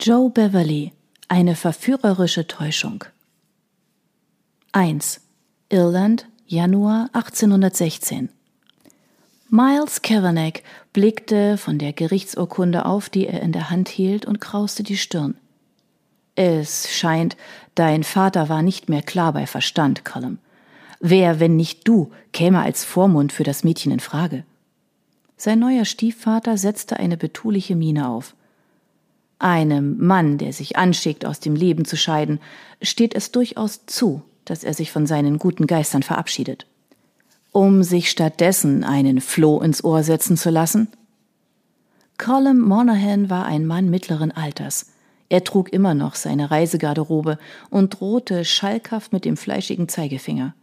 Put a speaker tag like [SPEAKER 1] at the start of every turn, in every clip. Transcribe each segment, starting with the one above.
[SPEAKER 1] Joe Beverly, eine verführerische Täuschung. 1. Irland, Januar 1816. Miles Kavanagh blickte von der Gerichtsurkunde auf, die er in der Hand hielt, und krauste die Stirn. Es scheint, dein Vater war nicht mehr klar bei Verstand, Colum. Wer, wenn nicht du, käme als Vormund für das Mädchen in Frage? Sein neuer Stiefvater setzte eine betuliche Miene auf. Einem Mann, der sich anschickt, aus dem Leben zu scheiden, steht es durchaus zu, dass er sich von seinen guten Geistern verabschiedet. Um sich stattdessen einen Floh ins Ohr setzen zu lassen? Colin Monaghan war ein Mann mittleren Alters. Er trug immer noch seine Reisegarderobe und drohte schalkhaft mit dem fleischigen Zeigefinger.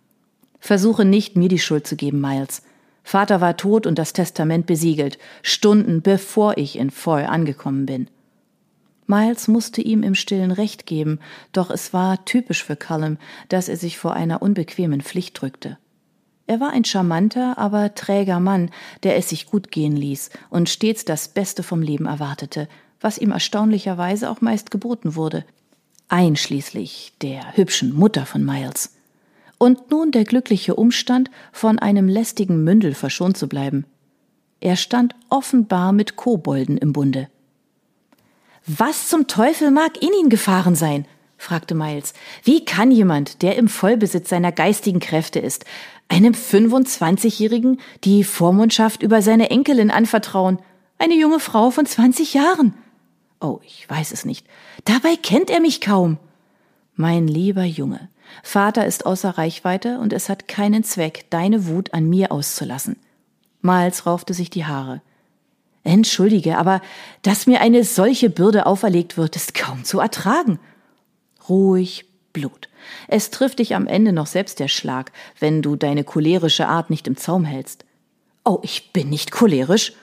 [SPEAKER 1] Versuche nicht, mir die Schuld zu geben, Miles. Vater war tot und das Testament besiegelt, Stunden bevor ich in Foy angekommen bin. Miles musste ihm im stillen Recht geben, doch es war typisch für Cullum, dass er sich vor einer unbequemen Pflicht drückte. Er war ein charmanter, aber träger Mann, der es sich gut gehen ließ und stets das Beste vom Leben erwartete, was ihm erstaunlicherweise auch meist geboten wurde, einschließlich der hübschen Mutter von Miles. Und nun der glückliche Umstand, von einem lästigen Mündel verschont zu bleiben. Er stand offenbar mit Kobolden im Bunde. Was zum Teufel mag in ihn gefahren sein? fragte Miles. Wie kann jemand, der im Vollbesitz seiner geistigen Kräfte ist, einem 25-Jährigen die Vormundschaft über seine Enkelin anvertrauen? Eine junge Frau von 20 Jahren. Oh, ich weiß es nicht. Dabei kennt er mich kaum. Mein lieber Junge, Vater ist außer Reichweite und es hat keinen Zweck, deine Wut an mir auszulassen. Miles raufte sich die Haare. Entschuldige, aber dass mir eine solche Bürde auferlegt wird, ist kaum zu ertragen. Ruhig, Blut. Es trifft dich am Ende noch selbst der Schlag, wenn du deine cholerische Art nicht im Zaum hältst. Oh, ich bin nicht cholerisch.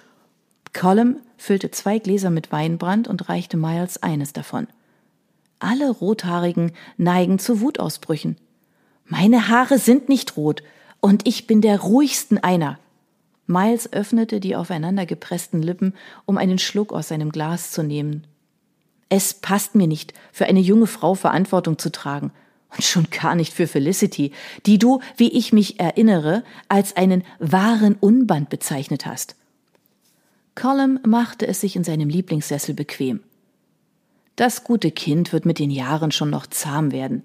[SPEAKER 1] Colum füllte zwei Gläser mit Weinbrand und reichte Miles eines davon. Alle Rothaarigen neigen zu Wutausbrüchen. Meine Haare sind nicht rot, und ich bin der ruhigsten einer. Miles öffnete die aufeinander gepressten Lippen, um einen Schluck aus seinem Glas zu nehmen. Es passt mir nicht, für eine junge Frau Verantwortung zu tragen. Und schon gar nicht für Felicity, die du, wie ich mich erinnere, als einen wahren Unband bezeichnet hast. Colum machte es sich in seinem Lieblingssessel bequem. Das gute Kind wird mit den Jahren schon noch zahm werden.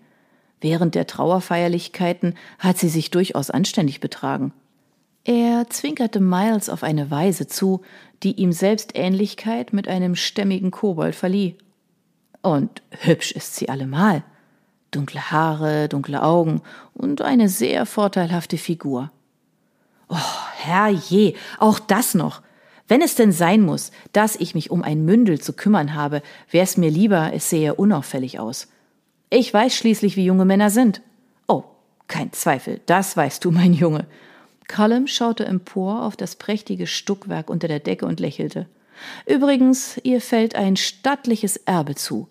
[SPEAKER 1] Während der Trauerfeierlichkeiten hat sie sich durchaus anständig betragen. Er zwinkerte Miles auf eine Weise zu, die ihm Selbstähnlichkeit mit einem stämmigen Kobold verlieh. Und hübsch ist sie allemal. Dunkle Haare, dunkle Augen und eine sehr vorteilhafte Figur. Oh, herrje, auch das noch. Wenn es denn sein muss, dass ich mich um ein Mündel zu kümmern habe, wär's mir lieber, es sähe unauffällig aus. Ich weiß schließlich, wie junge Männer sind. Oh, kein Zweifel, das weißt du, mein Junge. Callum schaute empor auf das prächtige Stuckwerk unter der Decke und lächelte. Übrigens, ihr fällt ein stattliches Erbe zu.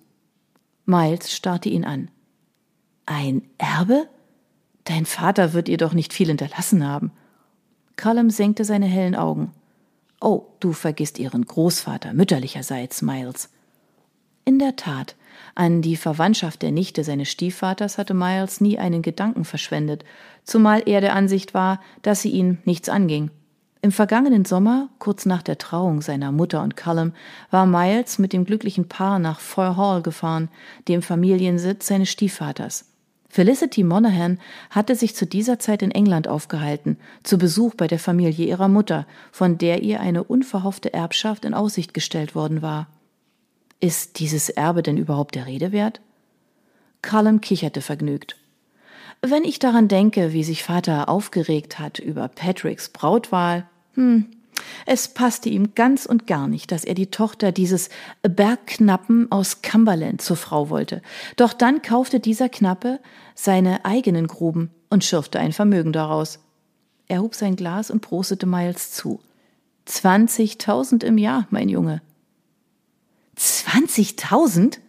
[SPEAKER 1] Miles starrte ihn an. Ein Erbe? Dein Vater wird ihr doch nicht viel hinterlassen haben. Callum senkte seine hellen Augen. Oh, du vergisst ihren Großvater mütterlicherseits, Miles. In der Tat, an die Verwandtschaft der Nichte seines Stiefvaters hatte Miles nie einen Gedanken verschwendet, zumal er der Ansicht war, dass sie ihn nichts anging. Im vergangenen Sommer, kurz nach der Trauung seiner Mutter und Callum, war Miles mit dem glücklichen Paar nach Foy Hall gefahren, dem Familiensitz seines Stiefvaters. Felicity Monaghan hatte sich zu dieser Zeit in England aufgehalten, zu Besuch bei der Familie ihrer Mutter, von der ihr eine unverhoffte Erbschaft in Aussicht gestellt worden war. Ist dieses Erbe denn überhaupt der Rede wert? Callum kicherte vergnügt. Wenn ich daran denke, wie sich Vater aufgeregt hat über Patricks Brautwahl, hm, es passte ihm ganz und gar nicht, dass er die Tochter dieses Bergknappen aus Cumberland zur Frau wollte. Doch dann kaufte dieser Knappe seine eigenen Gruben und schürfte ein Vermögen daraus. Er hob sein Glas und prostete Miles zu. Zwanzigtausend im Jahr, mein Junge. Zwanzigtausend?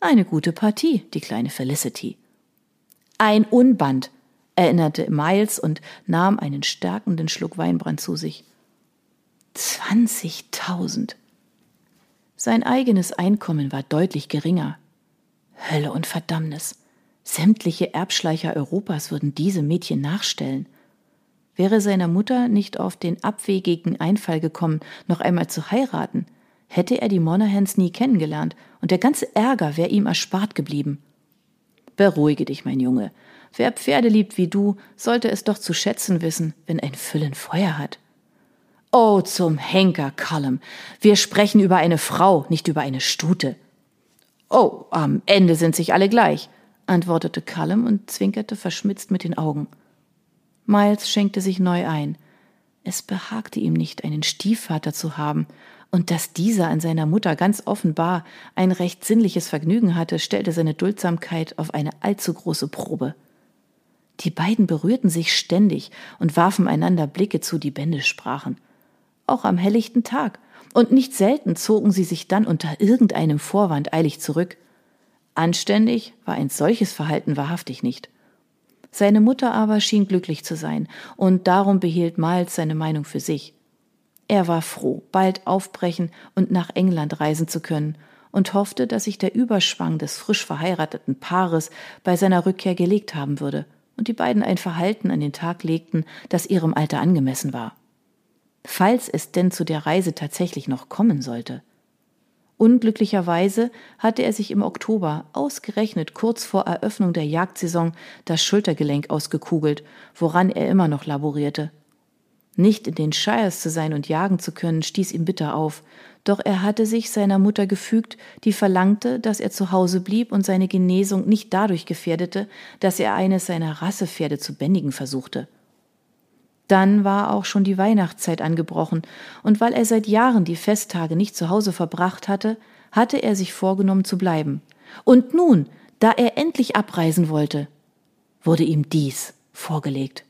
[SPEAKER 1] Eine gute Partie, die kleine Felicity. Ein Unband, erinnerte Miles und nahm einen stärkenden Schluck Weinbrand zu sich. Zwanzigtausend. Sein eigenes Einkommen war deutlich geringer. Hölle und Verdammnis. Sämtliche Erbschleicher Europas würden diese Mädchen nachstellen. Wäre seiner Mutter nicht auf den abwegigen Einfall gekommen, noch einmal zu heiraten, hätte er die Monahans nie kennengelernt und der ganze Ärger wäre ihm erspart geblieben. Beruhige dich, mein Junge. Wer Pferde liebt wie du, sollte es doch zu schätzen wissen, wenn ein Füllen Feuer hat. Oh, zum Henker, Callum. Wir sprechen über eine Frau, nicht über eine Stute. Oh, am Ende sind sich alle gleich, antwortete Callum und zwinkerte verschmitzt mit den Augen. Miles schenkte sich neu ein. Es behagte ihm nicht, einen Stiefvater zu haben, und dass dieser an seiner Mutter ganz offenbar ein recht sinnliches Vergnügen hatte, stellte seine Duldsamkeit auf eine allzu große Probe. Die beiden berührten sich ständig und warfen einander Blicke zu, die Bände sprachen. Auch am helllichten Tag, und nicht selten zogen sie sich dann unter irgendeinem Vorwand eilig zurück. Anständig war ein solches Verhalten wahrhaftig nicht. Seine Mutter aber schien glücklich zu sein, und darum behielt Miles seine Meinung für sich. Er war froh, bald aufbrechen und nach England reisen zu können, und hoffte, dass sich der Überschwang des frisch verheirateten Paares bei seiner Rückkehr gelegt haben würde und die beiden ein Verhalten an den Tag legten, das ihrem Alter angemessen war falls es denn zu der Reise tatsächlich noch kommen sollte. Unglücklicherweise hatte er sich im Oktober, ausgerechnet kurz vor Eröffnung der Jagdsaison, das Schultergelenk ausgekugelt, woran er immer noch laborierte. Nicht in den Shires zu sein und jagen zu können, stieß ihm bitter auf, doch er hatte sich seiner Mutter gefügt, die verlangte, dass er zu Hause blieb und seine Genesung nicht dadurch gefährdete, dass er eines seiner Rassepferde zu bändigen versuchte. Dann war auch schon die Weihnachtszeit angebrochen, und weil er seit Jahren die Festtage nicht zu Hause verbracht hatte, hatte er sich vorgenommen zu bleiben. Und nun, da er endlich abreisen wollte, wurde ihm dies vorgelegt.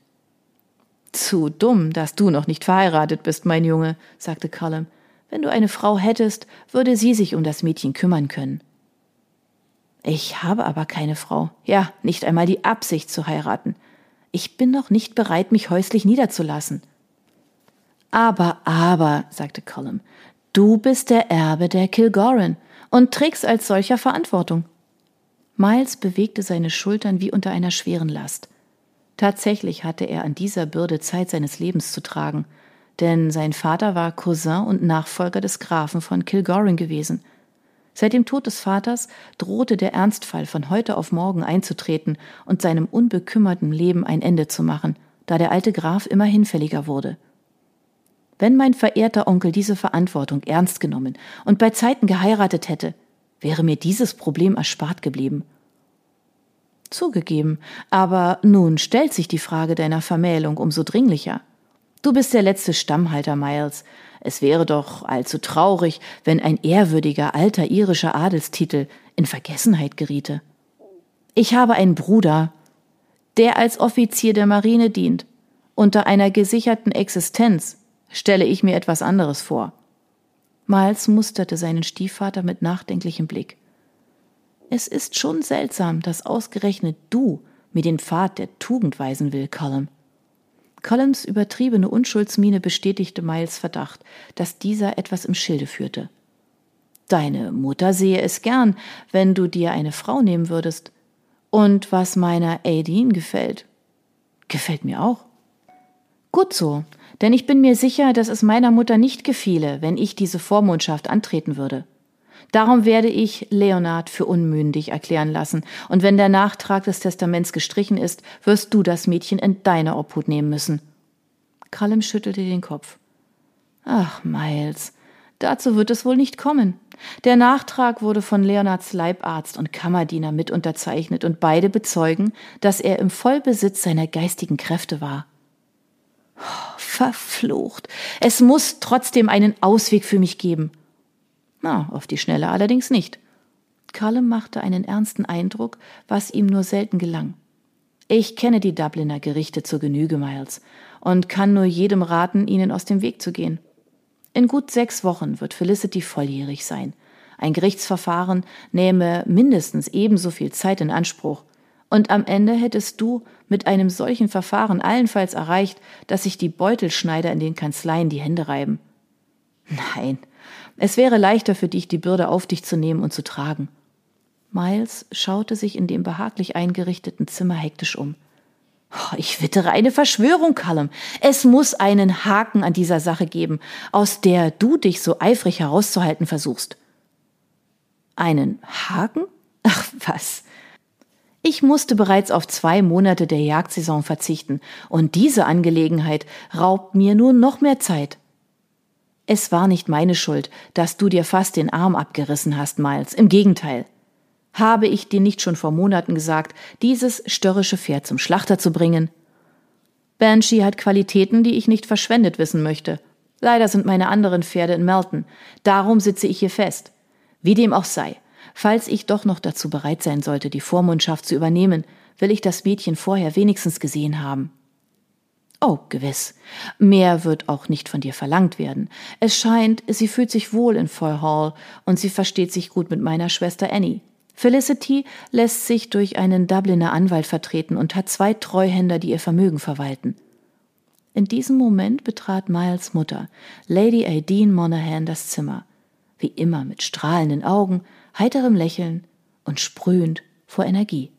[SPEAKER 1] Zu dumm, dass du noch nicht verheiratet bist, mein Junge, sagte Callum. Wenn du eine Frau hättest, würde sie sich um das Mädchen kümmern können. Ich habe aber keine Frau, ja, nicht einmal die Absicht zu heiraten. Ich bin noch nicht bereit, mich häuslich niederzulassen. Aber, aber, sagte Colum, du bist der Erbe der Kilgoran und trägst als solcher Verantwortung. Miles bewegte seine Schultern wie unter einer schweren Last. Tatsächlich hatte er an dieser Bürde Zeit seines Lebens zu tragen, denn sein Vater war Cousin und Nachfolger des Grafen von Kilgoran gewesen – Seit dem Tod des Vaters drohte der Ernstfall von heute auf morgen einzutreten und seinem unbekümmerten Leben ein Ende zu machen, da der alte Graf immer hinfälliger wurde. Wenn mein verehrter Onkel diese Verantwortung ernst genommen und bei Zeiten geheiratet hätte, wäre mir dieses Problem erspart geblieben. Zugegeben, aber nun stellt sich die Frage deiner Vermählung umso dringlicher. Du bist der letzte Stammhalter, Miles, es wäre doch allzu traurig, wenn ein ehrwürdiger alter irischer Adelstitel in Vergessenheit geriete. Ich habe einen Bruder, der als Offizier der Marine dient. Unter einer gesicherten Existenz stelle ich mir etwas anderes vor. Miles musterte seinen Stiefvater mit nachdenklichem Blick. Es ist schon seltsam, dass ausgerechnet du mir den Pfad der Tugend weisen will, Colum. Collins übertriebene Unschuldsmiene bestätigte Miles Verdacht, dass dieser etwas im Schilde führte. Deine Mutter sehe es gern, wenn du dir eine Frau nehmen würdest. Und was meiner Aideen gefällt, gefällt mir auch. Gut so, denn ich bin mir sicher, dass es meiner Mutter nicht gefiele, wenn ich diese Vormundschaft antreten würde. Darum werde ich Leonard für unmündig erklären lassen, und wenn der Nachtrag des Testaments gestrichen ist, wirst du das Mädchen in deine Obhut nehmen müssen. Callum schüttelte den Kopf. Ach, Miles, dazu wird es wohl nicht kommen. Der Nachtrag wurde von Leonards Leibarzt und Kammerdiener mit unterzeichnet, und beide bezeugen, dass er im Vollbesitz seiner geistigen Kräfte war. Oh, verflucht. Es muss trotzdem einen Ausweg für mich geben. Na, auf die Schnelle allerdings nicht. Callum machte einen ernsten Eindruck, was ihm nur selten gelang. Ich kenne die Dubliner Gerichte zur Genüge, Miles, und kann nur jedem raten, ihnen aus dem Weg zu gehen. In gut sechs Wochen wird Felicity volljährig sein. Ein Gerichtsverfahren nähme mindestens ebenso viel Zeit in Anspruch. Und am Ende hättest du mit einem solchen Verfahren allenfalls erreicht, dass sich die Beutelschneider in den Kanzleien die Hände reiben. Nein, Es wäre leichter für dich, die Bürde auf dich zu nehmen und zu tragen. Miles schaute sich in dem behaglich eingerichteten Zimmer hektisch um. Oh, ich wittere eine Verschwörung, Callum. Es muss einen Haken an dieser Sache geben, aus der du dich so eifrig herauszuhalten versuchst. Einen Haken? Ach was. Ich musste bereits auf zwei Monate der Jagdsaison verzichten, und diese Angelegenheit raubt mir nur noch mehr Zeit. Es war nicht meine Schuld, dass du dir fast den Arm abgerissen hast, Miles. Im Gegenteil. Habe ich dir nicht schon vor Monaten gesagt, dieses störrische Pferd zum Schlachter zu bringen? Banshee hat Qualitäten, die ich nicht verschwendet wissen möchte. Leider sind meine anderen Pferde in Melton. Darum sitze ich hier fest. Wie dem auch sei, falls ich doch noch dazu bereit sein sollte, die Vormundschaft zu übernehmen, will ich das Mädchen vorher wenigstens gesehen haben. Oh, gewiss. Mehr wird auch nicht von dir verlangt werden. Es scheint, sie fühlt sich wohl in Foy Hall und sie versteht sich gut mit meiner Schwester Annie. Felicity lässt sich durch einen Dubliner Anwalt vertreten und hat zwei Treuhänder, die ihr Vermögen verwalten. In diesem Moment betrat Miles Mutter, Lady Aideen Monaghan, das Zimmer, wie immer mit strahlenden Augen, heiterem Lächeln und sprühend vor Energie.